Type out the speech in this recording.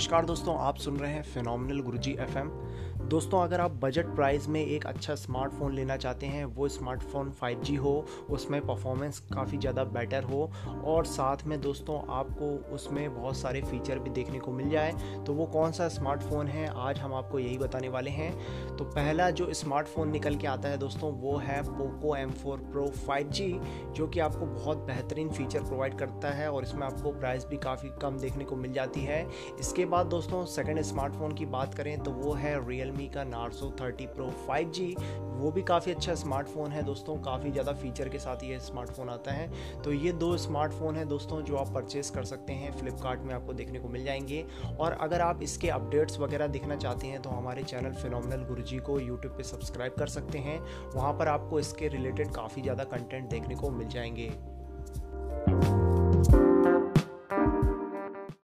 नमस्कार दोस्तों, आप सुन रहे हैं फिनोमिनल गुरुजी एफएम दोस्तों, अगर आप बजट प्राइस में एक अच्छा स्मार्टफ़ोन लेना चाहते हैं, वो स्मार्टफ़ोन 5G हो, उसमें परफॉर्मेंस काफ़ी ज़्यादा बेटर हो, और साथ में दोस्तों, आपको उसमें बहुत सारे फीचर भी देखने को मिल जाए तो वो कौन सा स्मार्टफ़ोन है, आज हम आपको यही बताने वाले हैं। तो पहला जो स्मार्टफ़ोन निकल के आता है दोस्तों, वो है Poco M four pro five जो कि आपको बहुत बेहतरीन फीचर प्रोवाइड करता है, और इसमें आपको प्राइस भी काफ़ी कम देखने को मिल जाती है। इसके बाद दोस्तों सेकेंड स्मार्टफ़ोन की बात करें तो वो है रियल रियलमी का Narzo thirty pro five G वो भी काफ़ी अच्छा स्मार्टफ़ोन है दोस्तों, काफ़ी ज़्यादा फीचर के साथ ये स्मार्टफ़ोन आता है। तो ये दो स्मार्टफ़ोन है दोस्तों, जो आप परचेस कर सकते हैं फ्लिपकार्ट में आपको देखने को मिल जाएँगे। और अगर आप इसके अपडेट्स वगैरह देखना चाहते हैं तो हमारे चैनल फिनोमिनल गुरुजी को यूट्यूब पर सब्सक्राइब कर सकते हैं। वहाँ पर आपको इसके रिलेटेड काफ़ी ज़्यादा कंटेंट देखने को मिल जाएँगे।